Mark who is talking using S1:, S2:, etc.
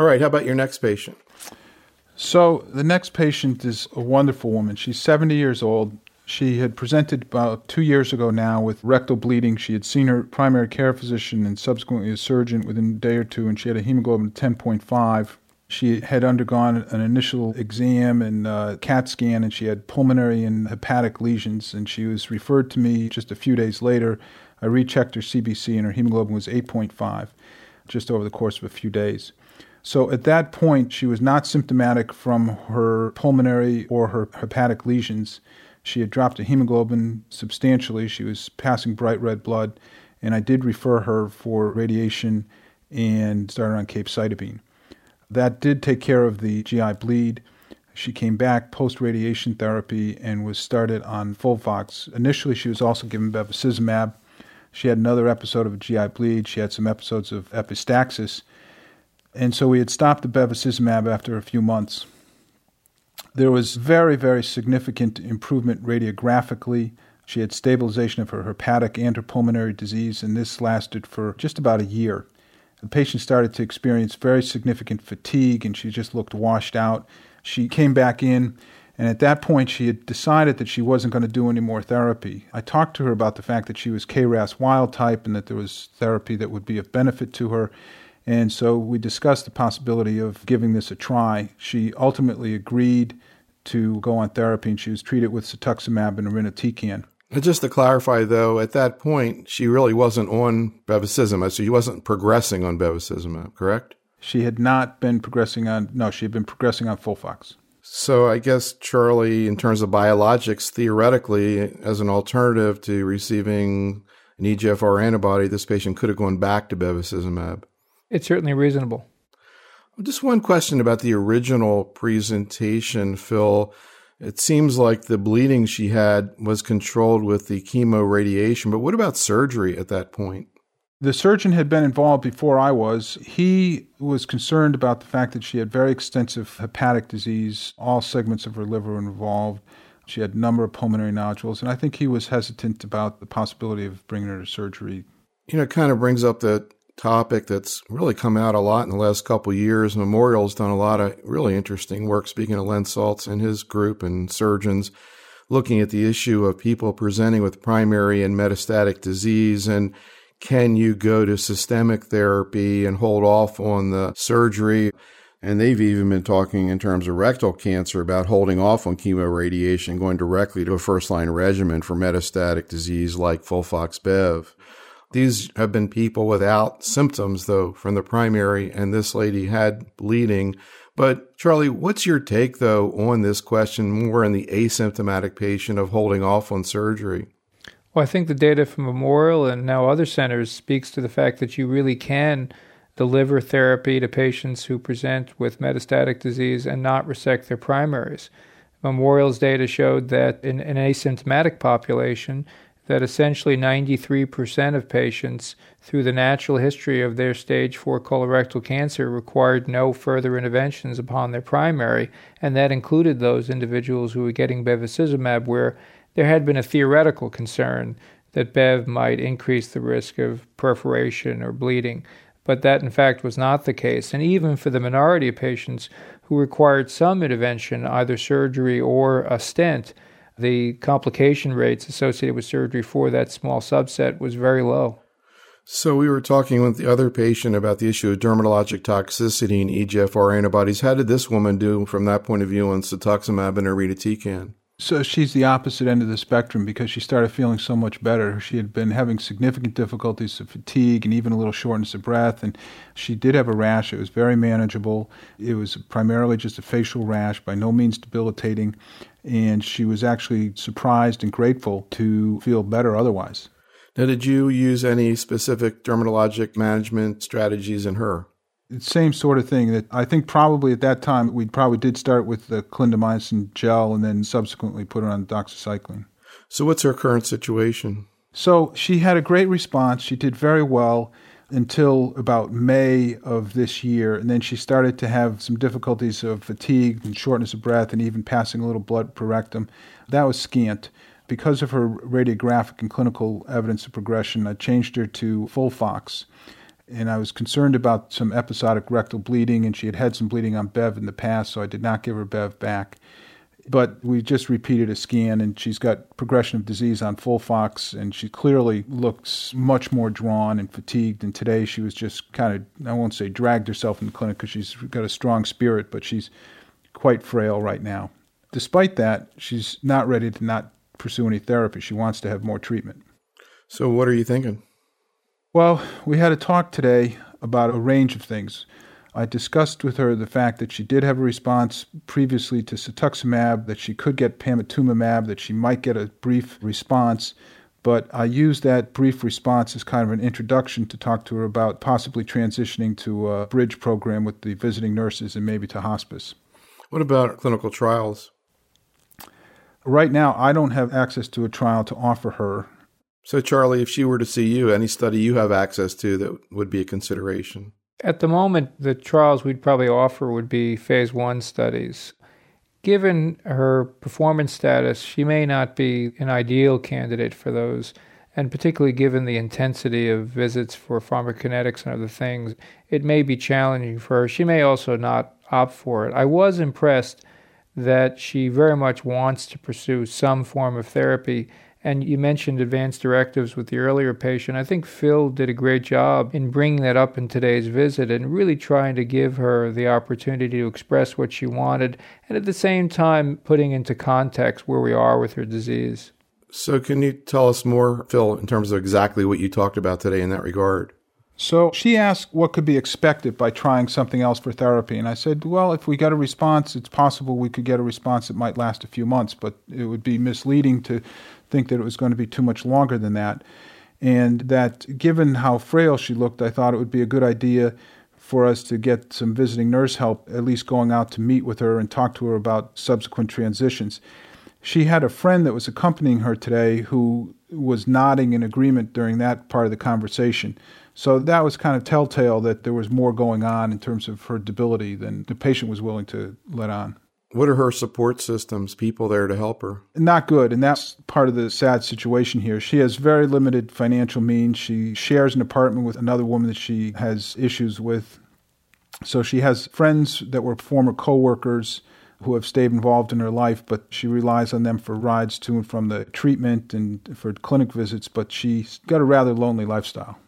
S1: All right, how about your next patient?
S2: So the next patient is a wonderful woman. She's 70 years old. She had presented about two years ago now with rectal bleeding. She had seen her primary care physician and subsequently a surgeon within a day or two, and she had a hemoglobin of 10.5. She had undergone an initial exam and uh, CAT scan, and she had pulmonary and hepatic lesions. And she was referred to me just a few days later. I rechecked her CBC, and her hemoglobin was 8.5 just over the course of a few days. So at that point, she was not symptomatic from her pulmonary or her hepatic lesions. She had dropped a hemoglobin substantially. She was passing bright red blood, and I did refer her for radiation and started on capecitabine. That did take care of the GI bleed. She came back post radiation therapy and was started on Folfox. Initially, she was also given bevacizumab. She had another episode of GI bleed. She had some episodes of epistaxis and so we had stopped the bevacizumab after a few months. There was very, very significant improvement radiographically. She had stabilization of her hepatic and her pulmonary disease, and this lasted for just about a year. The patient started to experience very significant fatigue, and she just looked washed out. She came back in, and at that point, she had decided that she wasn't going to do any more therapy. I talked to her about the fact that she was KRAS wild type and that there was therapy that would be of benefit to her. And so we discussed the possibility of giving this a try. She ultimately agreed to go on therapy, and she was treated with cetuximab and irinotecan.
S1: Just to clarify, though, at that point, she really wasn't on bevacizumab, so she wasn't progressing on bevacizumab, correct?
S2: She had not been progressing on, no, she had been progressing on Folfox.
S1: So I guess, Charlie, in terms of biologics, theoretically, as an alternative to receiving an EGFR antibody, this patient could have gone back to bevacizumab.
S3: It's certainly reasonable.
S1: Just one question about the original presentation, Phil. It seems like the bleeding she had was controlled with the chemo radiation, but what about surgery at that point?
S2: The surgeon had been involved before I was. He was concerned about the fact that she had very extensive hepatic disease, all segments of her liver were involved. She had a number of pulmonary nodules, and I think he was hesitant about the possibility of bringing her to surgery.
S1: You know, it kind of brings up the topic that's really come out a lot in the last couple years. Memorial's done a lot of really interesting work, speaking of Len Saltz and his group and surgeons, looking at the issue of people presenting with primary and metastatic disease and can you go to systemic therapy and hold off on the surgery? And they've even been talking in terms of rectal cancer about holding off on chemoradiation, going directly to a first line regimen for metastatic disease like Folfox Bev. These have been people without symptoms, though, from the primary, and this lady had bleeding. But, Charlie, what's your take, though, on this question more in the asymptomatic patient of holding off on surgery?
S3: Well, I think the data from Memorial and now other centers speaks to the fact that you really can deliver therapy to patients who present with metastatic disease and not resect their primaries. Memorial's data showed that in an asymptomatic population, that essentially 93% of patients, through the natural history of their stage 4 colorectal cancer, required no further interventions upon their primary, and that included those individuals who were getting bevacizumab, where there had been a theoretical concern that Bev might increase the risk of perforation or bleeding. But that, in fact, was not the case. And even for the minority of patients who required some intervention, either surgery or a stent, the complication rates associated with surgery for that small subset was very low.
S1: So we were talking with the other patient about the issue of dermatologic toxicity in EGFR antibodies. How did this woman do from that point of view on cetuximab and irinotecan?
S2: So she's the opposite end of the spectrum because she started feeling so much better. She had been having significant difficulties of fatigue and even a little shortness of breath. And she did have a rash. It was very manageable. It was primarily just a facial rash, by no means debilitating. And she was actually surprised and grateful to feel better otherwise.
S1: Now, did you use any specific dermatologic management strategies in her?
S2: Same sort of thing that I think probably at that time we probably did start with the clindamycin gel and then subsequently put her on doxycycline.
S1: So what's her current situation?
S2: So she had a great response. She did very well until about May of this year, and then she started to have some difficulties of fatigue and shortness of breath and even passing a little blood per rectum. That was scant. Because of her radiographic and clinical evidence of progression, I changed her to Folfox and I was concerned about some episodic rectal bleeding, and she had had some bleeding on Bev in the past, so I did not give her Bev back. But we just repeated a scan, and she's got progression of disease on FOLFOX, and she clearly looks much more drawn and fatigued. And today she was just kind of, I won't say dragged herself in the clinic because she's got a strong spirit, but she's quite frail right now. Despite that, she's not ready to not pursue any therapy. She wants to have more treatment.
S1: So, what are you thinking?
S2: Well, we had a talk today about a range of things. I discussed with her the fact that she did have a response previously to cetuximab, that she could get panitumumab, that she might get a brief response, but I used that brief response as kind of an introduction to talk to her about possibly transitioning to a bridge program with the visiting nurses and maybe to hospice.
S1: What about clinical trials?
S2: Right now, I don't have access to a trial to offer her.
S1: So, Charlie, if she were to see you, any study you have access to that would be a consideration?
S3: At the moment, the trials we'd probably offer would be phase one studies. Given her performance status, she may not be an ideal candidate for those, and particularly given the intensity of visits for pharmacokinetics and other things, it may be challenging for her. She may also not opt for it. I was impressed that she very much wants to pursue some form of therapy and you mentioned advanced directives with the earlier patient. I think Phil did a great job in bringing that up in today's visit and really trying to give her the opportunity to express what she wanted and at the same time putting into context where we are with her disease.
S1: So, can you tell us more, Phil, in terms of exactly what you talked about today in that regard?
S2: So she asked what could be expected by trying something else for therapy. And I said, well, if we get a response, it's possible we could get a response that might last a few months, but it would be misleading to think that it was going to be too much longer than that. And that given how frail she looked, I thought it would be a good idea for us to get some visiting nurse help, at least going out to meet with her and talk to her about subsequent transitions. She had a friend that was accompanying her today who was nodding in agreement during that part of the conversation. So that was kind of telltale that there was more going on in terms of her debility than the patient was willing to let on.
S1: What are her support systems, people there to help her?
S2: Not good. And that's part of the sad situation here. She has very limited financial means. She shares an apartment with another woman that she has issues with. So she has friends that were former coworkers who have stayed involved in her life, but she relies on them for rides to and from the treatment and for clinic visits. But she's got a rather lonely lifestyle.